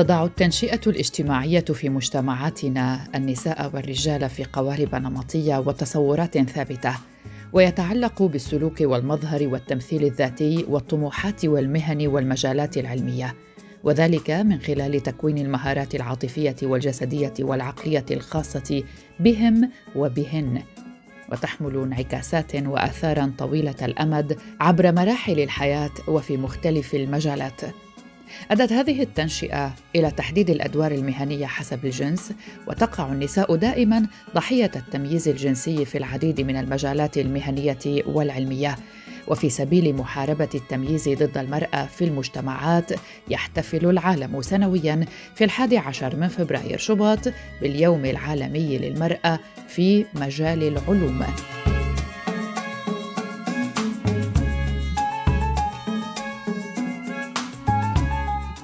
تضع التنشئة الاجتماعية في مجتمعاتنا النساء والرجال في قوالب نمطية وتصورات ثابتة ويتعلق بالسلوك والمظهر والتمثيل الذاتي والطموحات والمهن والمجالات العلمية وذلك من خلال تكوين المهارات العاطفية والجسدية والعقلية الخاصة بهم وبهن. وتحمل انعكاسات وآثارا طويلة الأمد عبر مراحل الحياة وفي مختلف المجالات. أدت هذه التنشئة إلى تحديد الأدوار المهنية حسب الجنس، وتقع النساء دائما ضحية التمييز الجنسي في العديد من المجالات المهنية والعلمية. وفي سبيل محاربة التمييز ضد المرأة في المجتمعات يحتفل العالم سنويا في الحادي عشر من فبراير شباط باليوم العالمي للمرأة في مجال العلوم.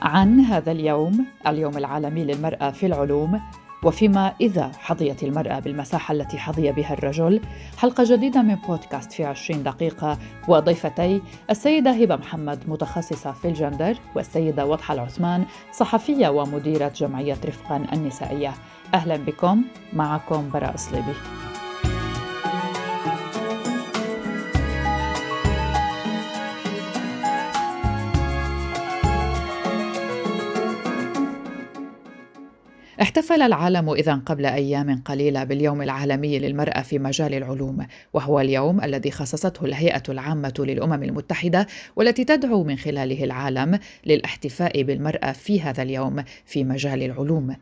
عن هذا اليوم اليوم العالمي للمرأة في العلوم وفيما إذا حظيت المرأة بالمساحة التي حظي بها الرجل حلقة جديدة من بودكاست في 20 دقيقة وضيفتي السيدة هبة محمد متخصصة في الجندر والسيدة وضحى العثمان صحفية ومديرة جمعية رفقا النسائية. أهلا بكم معكم براء صليبي. احتفل العالم إذا قبل أيام قليلة باليوم العالمي للمرأة في مجال العلوم وهو اليوم الذي خصصته الهيئة العامة للأمم المتحدة والتي تدعو من خلاله العالم للاحتفاء بالمرأة في هذا اليوم في مجال العلوم.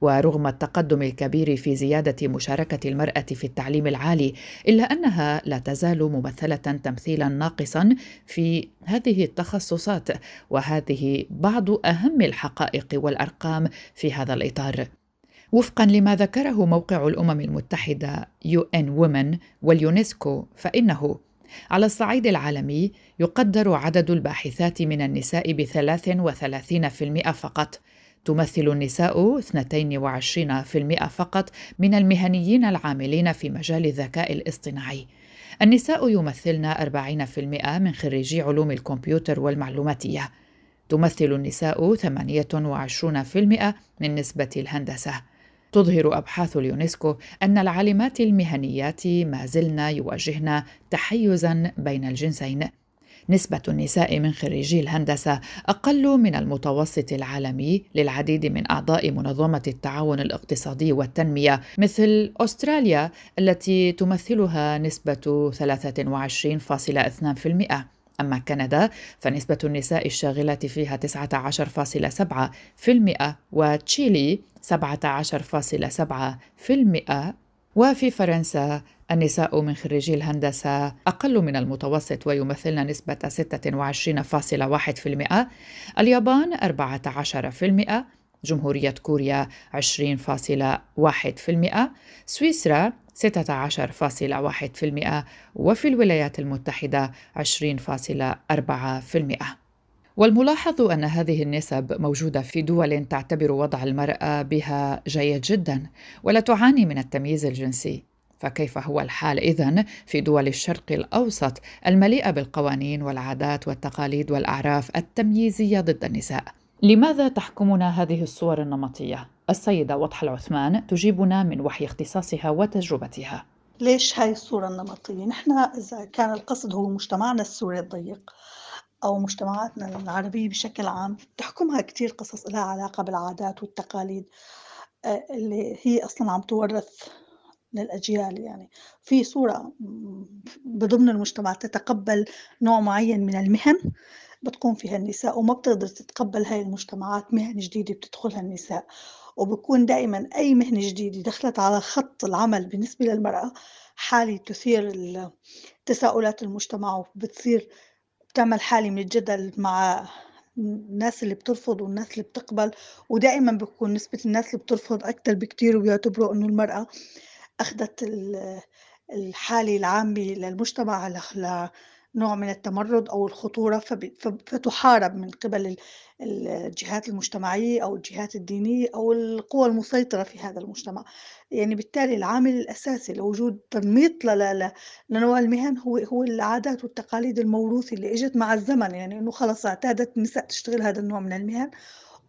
ورغم التقدم الكبير في زيادة مشاركة المرأة في التعليم العالي إلا أنها لا تزال ممثلة تمثيلا ناقصا في هذه التخصصات وهذه بعض أهم الحقائق والأرقام في هذا الإطار. وفقا لما ذكره موقع الأمم المتحدة UN Women واليونسكو فإنه على الصعيد العالمي يقدر عدد الباحثات من النساء في المئة فقط تمثل النساء 22% فقط من المهنيين العاملين في مجال الذكاء الاصطناعي. النساء يمثلن 40% من خريجي علوم الكمبيوتر والمعلوماتية. تمثل النساء 28% من نسبة الهندسة. تظهر أبحاث اليونسكو أن العالمات المهنيات ما زلن يواجهن تحيزا بين الجنسين نسبة النساء من خريجي الهندسة أقل من المتوسط العالمي للعديد من أعضاء منظمة التعاون الاقتصادي والتنمية مثل أستراليا التي تمثلها نسبة 23.2%. أما كندا فنسبة النساء الشاغلات فيها 19.7% وتشيلي 17.7% وفي فرنسا النساء من خريجي الهندسة أقل من المتوسط ويمثلن نسبة 26.1% اليابان 14% جمهورية كوريا 20.1% سويسرا 16.1% وفي الولايات المتحدة 20.4% والملاحظ أن هذه النسب موجودة في دول تعتبر وضع المرأة بها جيد جدا ولا تعاني من التمييز الجنسي. فكيف هو الحال إذن في دول الشرق الأوسط المليئة بالقوانين والعادات والتقاليد والأعراف التمييزية ضد النساء؟ لماذا تحكمنا هذه الصور النمطية؟ السيدة وضح العثمان تجيبنا من وحي اختصاصها وتجربتها. ليش هاي الصورة النمطية؟ نحن إذا كان القصد هو مجتمعنا السوري الضيق أو مجتمعاتنا العربية بشكل عام تحكمها كتير قصص لها علاقة بالعادات والتقاليد آه، اللي هي أصلا عم تورث للأجيال يعني. في صورة بضمن المجتمع تتقبل نوع معين من المهن بتقوم فيها النساء وما بتقدر تتقبل هاي المجتمعات مهن جديدة بتدخلها النساء. وبكون دائما أي مهنة جديدة دخلت على خط العمل بالنسبة للمرأة حالة تثير تساؤلات المجتمع وبتصير بتعمل حالة من الجدل مع الناس اللي بترفض والناس اللي بتقبل. ودائما بيكون نسبة الناس اللي بترفض أكتر بكتير وبيعتبروا إنه المرأة أخذت الحالة العامة للمجتمع لنوع من التمرد أو الخطورة فتحارب من قبل الجهات المجتمعية أو الجهات الدينية أو القوى المسيطرة في هذا المجتمع. يعني بالتالي العامل الأساسي لوجود تنميط لنوع المهن هو هو العادات والتقاليد الموروثة اللي إجت مع الزمن. يعني إنه خلص اعتادت النساء تشتغل هذا النوع من المهن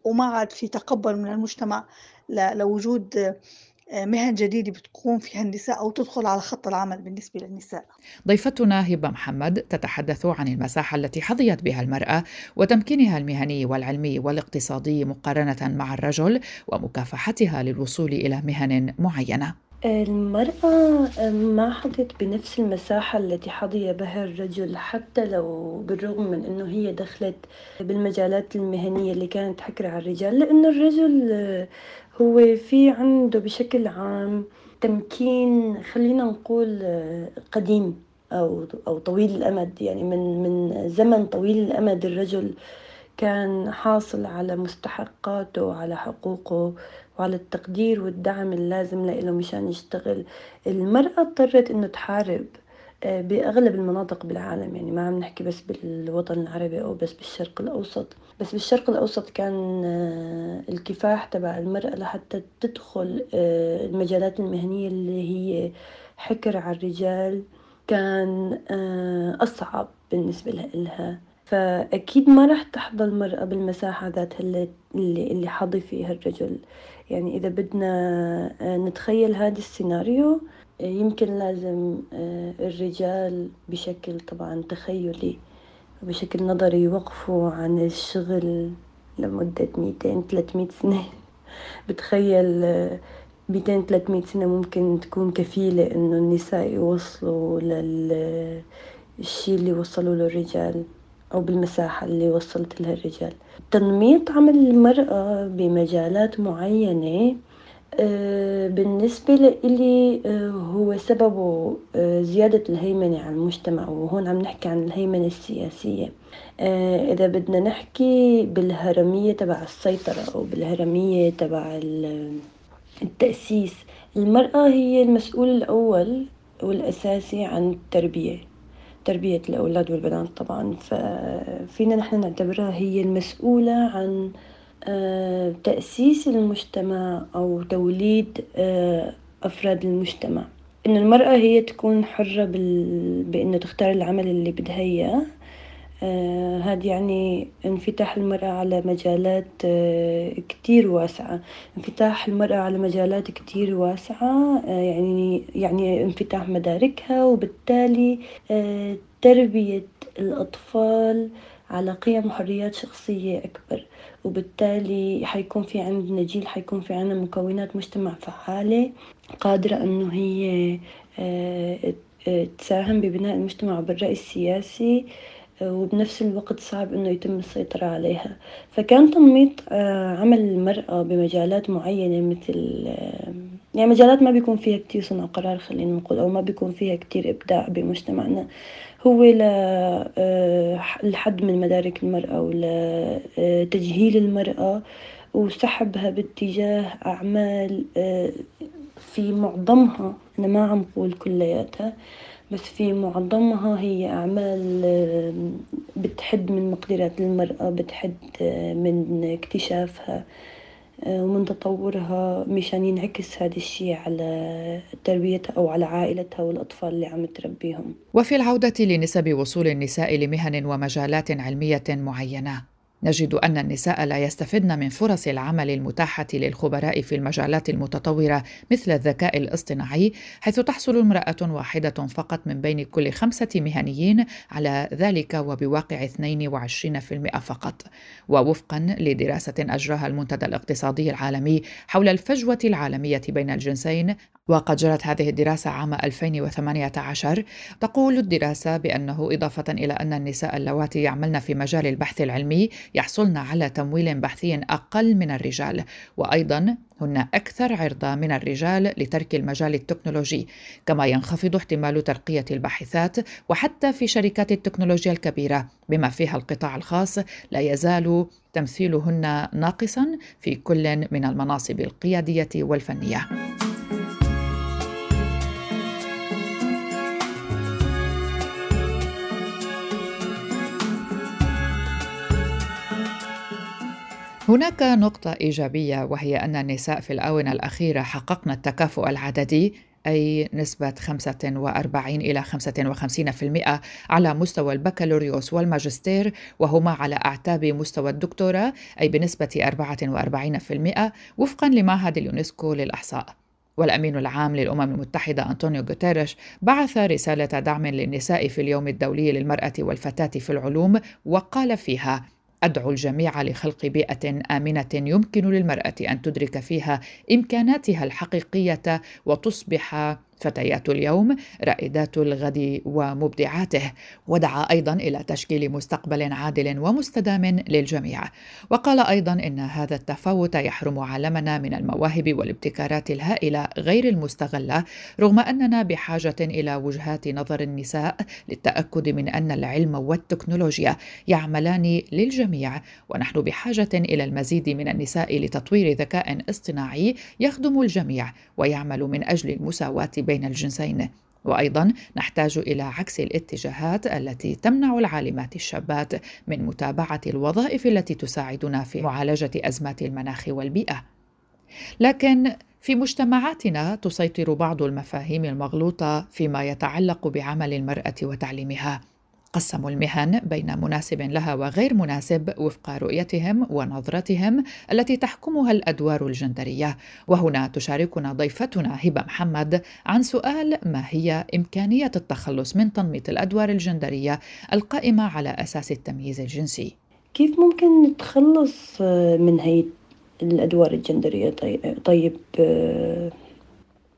وما عاد في تقبل من المجتمع لوجود مهن جديدة بتقوم فيها النساء أو تدخل على خط العمل بالنسبة للنساء. ضيفتنا هبة محمد تتحدث عن المساحة التي حظيت بها المرأة وتمكينها المهني والعلمي والاقتصادي مقارنة مع الرجل ومكافحتها للوصول إلى مهن معينة. المرأة ما حظت بنفس المساحة التي حظي بها الرجل حتى لو بالرغم من أنه هي دخلت بالمجالات المهنية اللي كانت حكر على الرجال لأنه الرجل هو في عنده بشكل عام تمكين خلينا نقول قديم أو أو طويل الأمد. يعني من من زمن طويل الأمد الرجل كان حاصل على مستحقاته وعلى حقوقه وعلى التقدير والدعم اللازم له مشان يشتغل. المرأة اضطرت إنه تحارب. آه، بأغلب المناطق بالعالم يعني ما عم نحكي بس بالوطن العربي أو بس بالشرق الأوسط. بس بالشرق الأوسط كان آه، الكفاح تبع المرأة لحتى تدخل آه، المجالات المهنية اللي هي حكر على الرجال كان أصعب بالنسبة لها فأكيد ما راح تحظى المرأة بالمساحة ذاتها اللي, اللي حظي فيها الرجل. يعني إذا بدنا آه، نتخيل هذا السيناريو آه، يمكن لازم آه، الرجال بشكل طبعا تخيلي وبشكل نظري يوقفوا عن الشغل لمدة ميتين ثلاثمية سنة. بتخيل ميتين ثلاثمية سنة ممكن تكون كفيلة إنه النساء يوصلوا للشي اللي وصلوا له الرجال أو بالمساحة اللي وصلت لها الرجال. تنميط عمل المرأة بمجالات معينة آه، بالنسبة لي آه، هو سببه آه، زيادة الهيمنة على المجتمع وهون عم نحكي عن الهيمنة السياسية. إذا بدنا نحكي بالهرمية تبع السيطرة أو بالهرمية تبع التأسيس المرأة هي المسؤول الأول والأساسي عن التربية تربية الأولاد والبنات طبعا. ففينا نحن نعتبرها هي المسؤولة عن آه، تأسيس المجتمع أو توليد آه، أفراد المجتمع. إن المرأة هي تكون حرة بال... بإنه تختار العمل اللي بدها إياه. آه هذا يعني انفتاح المرأة على مجالات آه كتير واسعة. انفتاح المرأة على مجالات كتير واسعة آه يعني يعني انفتاح مداركها وبالتالي آه تربية الأطفال على قيم وحريات شخصية أكبر وبالتالي حيكون في عندنا جيل حيكون في عندنا مكونات مجتمع فعالة قادرة أنه هي آه، آه، تساهم ببناء المجتمع بالرأي السياسي. وبنفس الوقت صعب إنه يتم السيطرة عليها. فكان تنميط آه، عمل المرأة بمجالات معينة مثل آه، يعني مجالات ما بيكون فيها كتير صنع قرار خلينا نقول أو ما بيكون فيها كتير إبداع بمجتمعنا. هو آه، لحد من مدارك المرأة ولتجهيل المرأة وسحبها باتجاه أعمال في معظمها أنا ما عم قول كلياتها بس في معظمها هي أعمال بتحد من مقدرات المرأة بتحد من اكتشافها ومن تطورها مشان ينعكس هذا الشيء على تربيتها أو على عائلتها والأطفال اللي عم تربيهم. وفي العودة لنسب وصول النساء لمهن ومجالات علمية معينة. نجد أن النساء لا يستفدن من فرص العمل المتاحة للخبراء في المجالات المتطورة مثل الذكاء الاصطناعي حيث تحصل امرأة واحدة فقط من بين كل خمسة مهنيين على ذلك وبواقع 22% فقط. ووفقا لدراسة أجراها المنتدى الاقتصادي العالمي حول الفجوة العالمية بين الجنسين. وقد جرت هذه الدراسة عام 2018 تقول الدراسة بأنه إضافة إلى أن النساء اللواتي يعملن في مجال البحث العلمي يحصلن على تمويل بحثي أقل من الرجال. وأيضا هن أكثر عرضة من الرجال لترك المجال التكنولوجي كما ينخفض احتمال ترقية الباحثات وحتى في شركات التكنولوجيا الكبيرة. بما فيها القطاع الخاص لا يزال تمثيلهن ناقصا في كل من المناصب القيادية والفنية. هناك نقطة إيجابية وهي أن النساء في الآونة الأخيرة حققن التكافؤ العددي أي نسبة 45 إلى 55% على مستوى البكالوريوس والماجستير وهما على أعتاب مستوى الدكتوراه أي بنسبة 44% وفقا لمعهد اليونسكو للإحصاء. والأمين العام للأمم المتحدة أنطونيو غوتيريش بعث رسالة دعم للنساء في اليوم الدولي للمرأة والفتاة في العلوم وقال فيها أدعو الجميع لخلق بيئة آمنة يمكن للمرأة أن تدرك فيها إمكاناتها الحقيقية وتصبح فتيات اليوم رائدات الغد ومبدعاته ودعا أيضا إلى تشكيل مستقبل عادل ومستدام للجميع. وقال أيضا إن هذا التفاوت يحرم عالمنا من المواهب والابتكارات الهائلة غير المستغلة رغم أننا بحاجة إلى وجهات نظر النساء للتأكد من أن العلم والتكنولوجيا يعملان للجميع. ونحن بحاجة إلى المزيد من النساء لتطوير ذكاء اصطناعي يخدم الجميع ويعمل من أجل المساواة بين الجنسين. وأيضا نحتاج إلى عكس الاتجاهات التي تمنع العالمات الشابات من متابعة الوظائف التي تساعدنا في معالجة أزمات المناخ والبيئة. لكن في مجتمعاتنا تسيطر بعض المفاهيم المغلوطة فيما يتعلق بعمل المرأة وتعليمها. قسموا المهن بين مناسب لها وغير مناسب وفق رؤيتهم ونظرتهم التي تحكمها الأدوار الجندرية. وهنا تشاركنا ضيفتنا هبة محمد عن سؤال ما هي إمكانية التخلص من تنميط الأدوار الجندرية القائمة على أساس التمييز الجنسي؟ كيف ممكن نتخلص من هي الأدوار الجندرية؟ طيب, طيب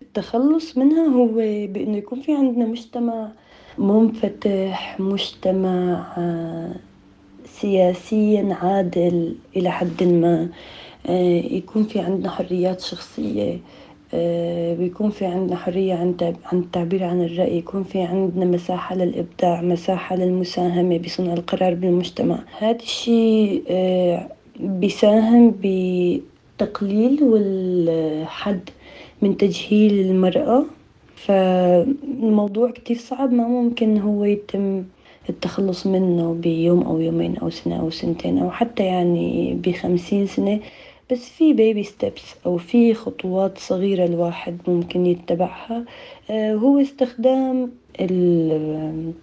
التخلص منها هو بأنه يكون في عندنا مجتمع منفتح مجتمع آه، سياسيا عادل إلى حد ما. آه، يكون في عندنا حريات شخصية. آه، بيكون في عندنا حرية عن التعبير عن الرأي. يكون في عندنا مساحة للإبداع مساحة للمساهمة بصنع القرار بالمجتمع. هذا الشيء بيساهم بتقليل والحد من تجهيل المرأة. فالموضوع كتير صعب ما ممكن هو يتم التخلص منه بيوم أو يومين أو سنة أو سنتين أو حتى يعني بخمسين سنة. بس في بيبي ستيبس أو في خطوات صغيرة الواحد ممكن يتبعها. آه، هو استخدام التأثير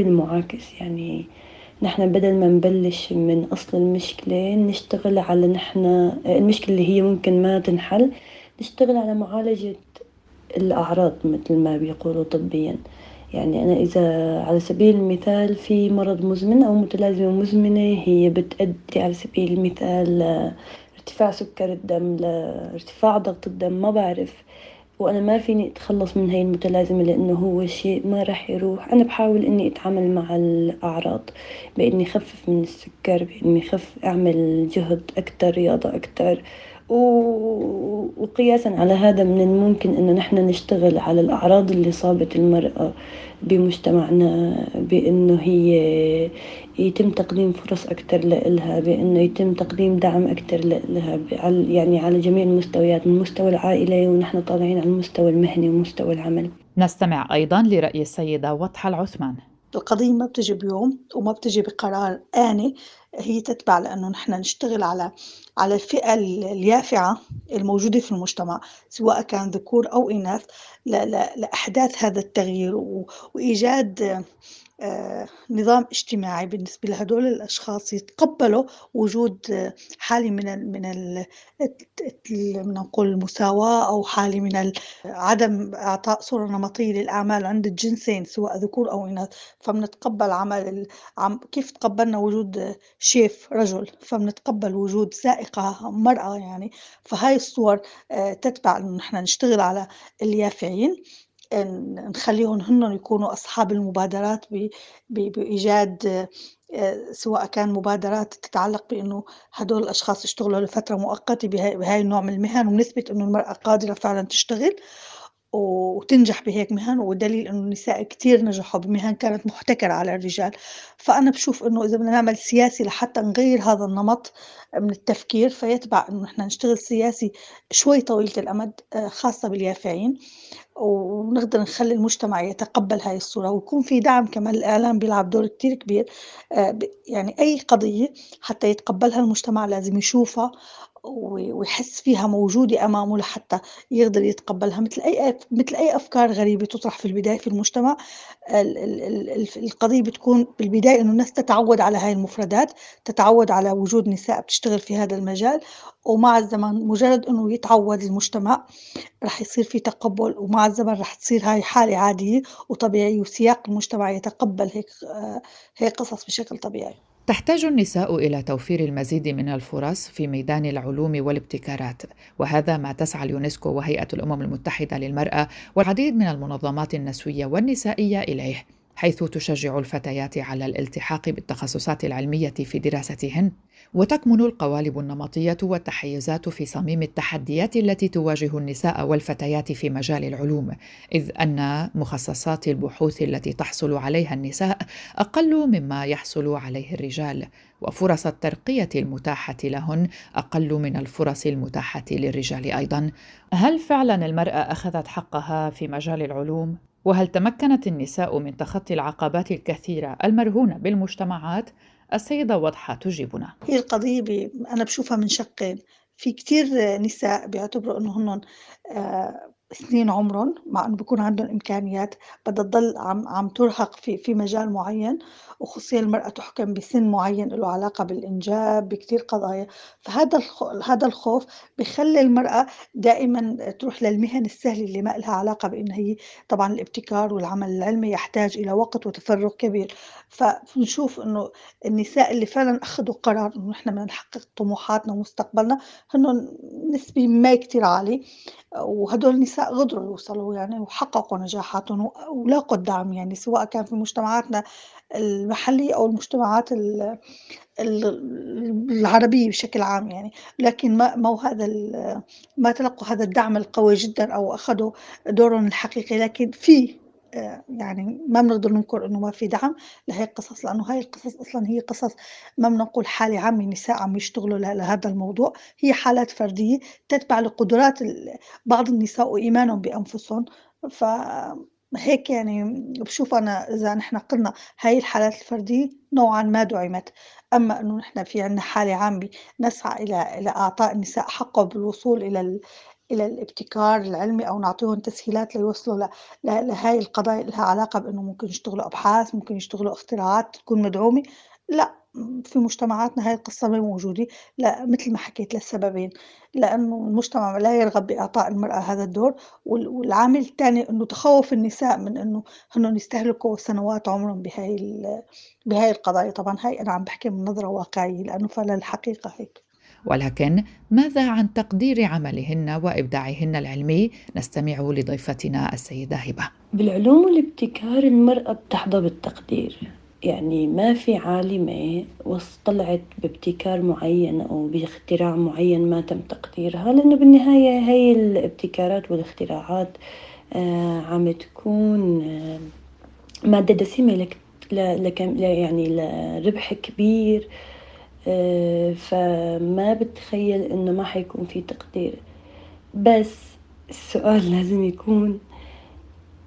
المعاكس. يعني نحن بدل ما نبلش من أصل المشكلة نشتغل على نحن المشكلة اللي هي ممكن ما تنحل نشتغل على معالجة الأعراض مثل ما بيقولوا طبيا. يعني أنا إذا على سبيل المثال في مرض مزمن أو متلازمة مزمنة هي بتأدي على سبيل المثال لارتفاع سكر الدم لارتفاع ضغط الدم ما بعرف. وأنا ما فيني أتخلص من هاي المتلازمة لأنه هو شيء ما راح يروح. أنا بحاول إني أتعامل مع الأعراض بإني أخفف من السكر بإني أخف أعمل جهد أكتر رياضة أكتر. وقياسا على هذا من الممكن انه نحن نشتغل على الأعراض اللي صابت المرأة بمجتمعنا بإنه هي يتم تقديم فرص أكثر لها بإنه يتم تقديم دعم أكثر لها يعني على جميع المستويات من مستوى العائلة ونحن طالعين على المستوى المهني ومستوى العمل. نستمع أيضا لرأي السيدة وضحى العثمان. القضية ما بتجي بيوم وما بتجي بقرار آني هي تتبع لأنه نحن نشتغل على على الفئة اليافعة الموجودة في المجتمع سواء كان ذكور أو إناث لإحداث هذا التغيير وإيجاد نظام اجتماعي بالنسبة لهدول الأشخاص يتقبلوا وجود حالة من ال من ال نقول المساواة أو حالة من عدم إعطاء صورة نمطية للأعمال عند الجنسين سواء ذكور أو إناث. فبنتقبل عمل عم كيف تقبلنا وجود شيف رجل؟ فبنتقبل وجود سائقة مرأة يعني. فهاي الصور آه، تتبع إنه نحن نشتغل على اليافعين. نخليهم هن يكونوا أصحاب المبادرات بإيجاد آه، سواء كان مبادرات تتعلق بأنه هدول الأشخاص يشتغلوا لفترة مؤقتة بهاي النوع من المهن ونثبت أنه المرأة قادرة فعلا تشتغل. وتنجح بهيك مهن ودليل إنه النساء كثير نجحوا بمهن كانت محتكرة على الرجال. فأنا بشوف إنه إذا بدنا نعمل سياسي لحتى نغير هذا النمط من التفكير فيتبع إنه نحن نشتغل سياسي شوي طويلة الأمد آه، خاصة باليافعين ونقدر نخلي المجتمع يتقبل هاي الصورة ويكون في دعم كمان. الإعلام بيلعب دور كتير كبير آه، يعني أي قضية حتى يتقبلها المجتمع لازم يشوفها ويحس فيها موجودة أمامه لحتى يقدر يتقبلها مثل أي مثل أي أفكار غريبة تطرح في البداية في المجتمع القضية بتكون بالبداية إنه الناس تتعود على هاي المفردات تتعود على وجود نساء بتشتغل في هذا المجال ومع الزمن مجرد إنه يتعود المجتمع رح يصير في تقبل ومع الزمن رح تصير هاي حالة عادية وطبيعية وسياق المجتمع يتقبل هيك هيك قصص بشكل طبيعي. تحتاج النساء إلى توفير المزيد من الفرص في ميدان العلوم والابتكارات وهذا ما تسعى اليونسكو وهيئة الأمم المتحدة للمرأة والعديد من المنظمات النسوية والنسائية إليه حيث تشجع الفتيات على الالتحاق بالتخصصات العلمية في دراستهن. وتكمن القوالب النمطية والتحيزات في صميم التحديات التي تواجه النساء والفتيات في مجال العلوم إذ أن مخصصات البحوث التي تحصل عليها النساء أقل مما يحصل عليه الرجال وفرص الترقية المتاحة لهن أقل من الفرص المتاحة للرجال أيضا. هل فعلا المرأة أخذت حقها في مجال العلوم؟ وهل تمكنت النساء من تخطي العقبات الكثيرة المرهونة بالمجتمعات؟ السيدة وضحى تجيبنا. هي القضية ب... أنا بشوفها من شقين. في كتير نساء بيعتبروا إنه هن آه سنين عمرهم مع إنه بكون عندهم إمكانيات بدها تضل عم عم ترهق في في مجال معين وخصوصيا المرأة تحكم بسن معين له علاقة بالإنجاب بكثير قضايا. فهذا هذا الخوف بخلي المرأة دائما تروح للمهن السهلة اللي ما لها علاقة بان هي طبعا الابتكار والعمل العلمي يحتاج إلى وقت وتفرغ كبير. فبنشوف إنه النساء اللي فعلا أخذوا قرار إنه نحن بدنا نحقق طموحاتنا ومستقبلنا هن نسبة ما كثير عالي وهدول النساء قدروا يوصلوا يعني وحققوا نجاحاتهم ولاقوا الدعم يعني سواء كان في مجتمعاتنا المحلية أو المجتمعات العربية بشكل عام يعني. لكن ما ما هذا ما تلقوا هذا الدعم القوي جدا أو أخذوا دورهم الحقيقي. لكن في يعني ما بنقدر ننكر إنه ما في دعم لهي القصص لأنه هاي القصص أصلا هي قصص ما بنقول حالة عامة نساء عم يشتغلوا لهذا الموضوع. هي حالات فردية تتبع لقدرات بعض النساء وإيمانهم بأنفسهم. فهيك يعني بشوف أنا إذا نحن قلنا هاي الحالات الفردية نوعا ما دعمت. أما إنه نحن في عندنا حالة عامة نسعى إلى إلى إعطاء النساء حقه بالوصول إلى إلى الابتكار العلمي أو نعطيهم تسهيلات ليوصلوا لهاي القضايا لها علاقة بإنه ممكن يشتغلوا أبحاث ممكن يشتغلوا اختراعات تكون مدعومة. لا في مجتمعاتنا هاي القصة ما موجودة. لا مثل ما حكيت للسببين. لأنه المجتمع لا يرغب بإعطاء المرأة هذا الدور والعامل الثاني أنه تخوف النساء من أنه هنن يستهلكوا سنوات عمرهم بهاي بهاي القضايا. طبعا هاي أنا عم بحكي من نظرة واقعية لأنه فعلا الحقيقة هيك. ولكن ماذا عن تقدير عملهن وإبداعهن العلمي؟ نستمع لضيفتنا السيدة هبة. بالعلوم والابتكار المرأة بتحظى بالتقدير. يعني ما في عالمة طلعت بابتكار معين أو باختراع معين ما تم تقديرها لأنه بالنهاية هاي الابتكارات والاختراعات آه عم تكون آه مادة دسمة لك يعني لربح كبير فما بتخيل إنه ما حيكون في تقدير. بس السؤال لازم يكون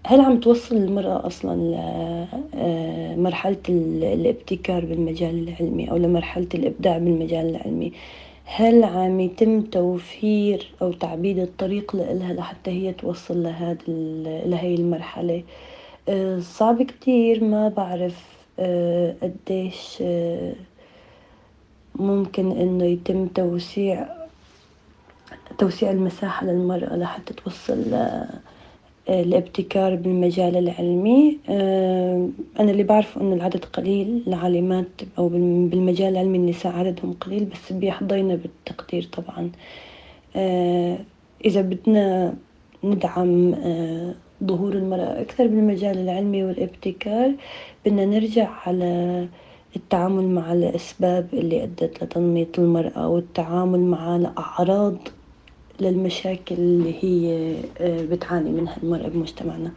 هل عم توصل المرأة أصلا لمرحلة آه، الابتكار بالمجال العلمي أو لمرحلة الإبداع بالمجال العلمي؟ هل عم يتم توفير أو تعبيد الطريق لها لحتى هي توصل لهذا لهي المرحلة؟ آه، صعب كتير ما بعرف قديش ممكن إنه يتم توسيع توسيع المساحة للمرأة لحتى توصل الابتكار بالمجال العلمي. آه، أنا اللي بعرفه أنه العدد قليل العالمات أو بالمجال العلمي النساء عددهم قليل بس بيحظينا بالتقدير طبعا. آه، إذا بدنا ندعم آه، ظهور المرأة أكثر بالمجال العلمي والابتكار بدنا نرجع على التعامل مع الأسباب اللي أدت لتنميط المرأة والتعامل مع الأعراض للمشاكل اللي هي آه، بتعاني منها المرأة بمجتمعنا.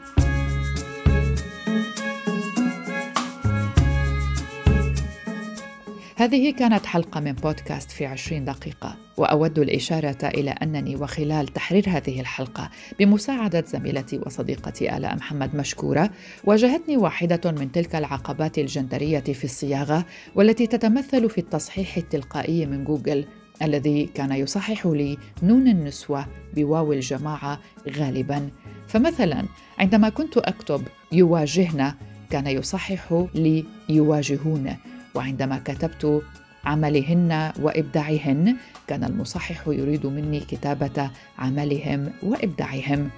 هذه كانت حلقة من بودكاست في عشرين دقيقة وأود الإشارة إلى أنني وخلال تحرير هذه الحلقة بمساعدة زميلتي وصديقتي آلاء محمد مشكورة واجهتني واحدة من تلك العقبات الجندرية في الصياغة والتي تتمثل في التصحيح التلقائي من جوجل الذي كان يصحح لي نون النسوة بواو الجماعة غالبا. فمثلا عندما كنت أكتب يواجهن كان يصحح لي يواجهون وعندما كتبت عملهن وإبداعهن كان المصحح يريد مني كتابة عملهم وإبداعهم.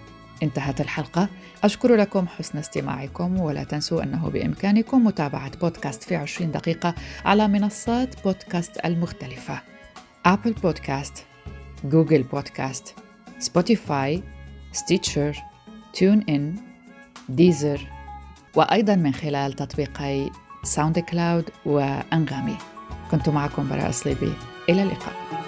انتهت الحلقة. أشكر لكم حسن استماعكم ولا تنسوا أنه بإمكانكم متابعة بودكاست في 20 دقيقة على منصات بودكاست المختلفة. Apple Podcasts Google Podcasts Spotify Stitcher TuneIn Deezer وأيضا من خلال تطبيقي SoundCloud وأنغامي. كنت معكم براء صليبي. إلى اللقاء.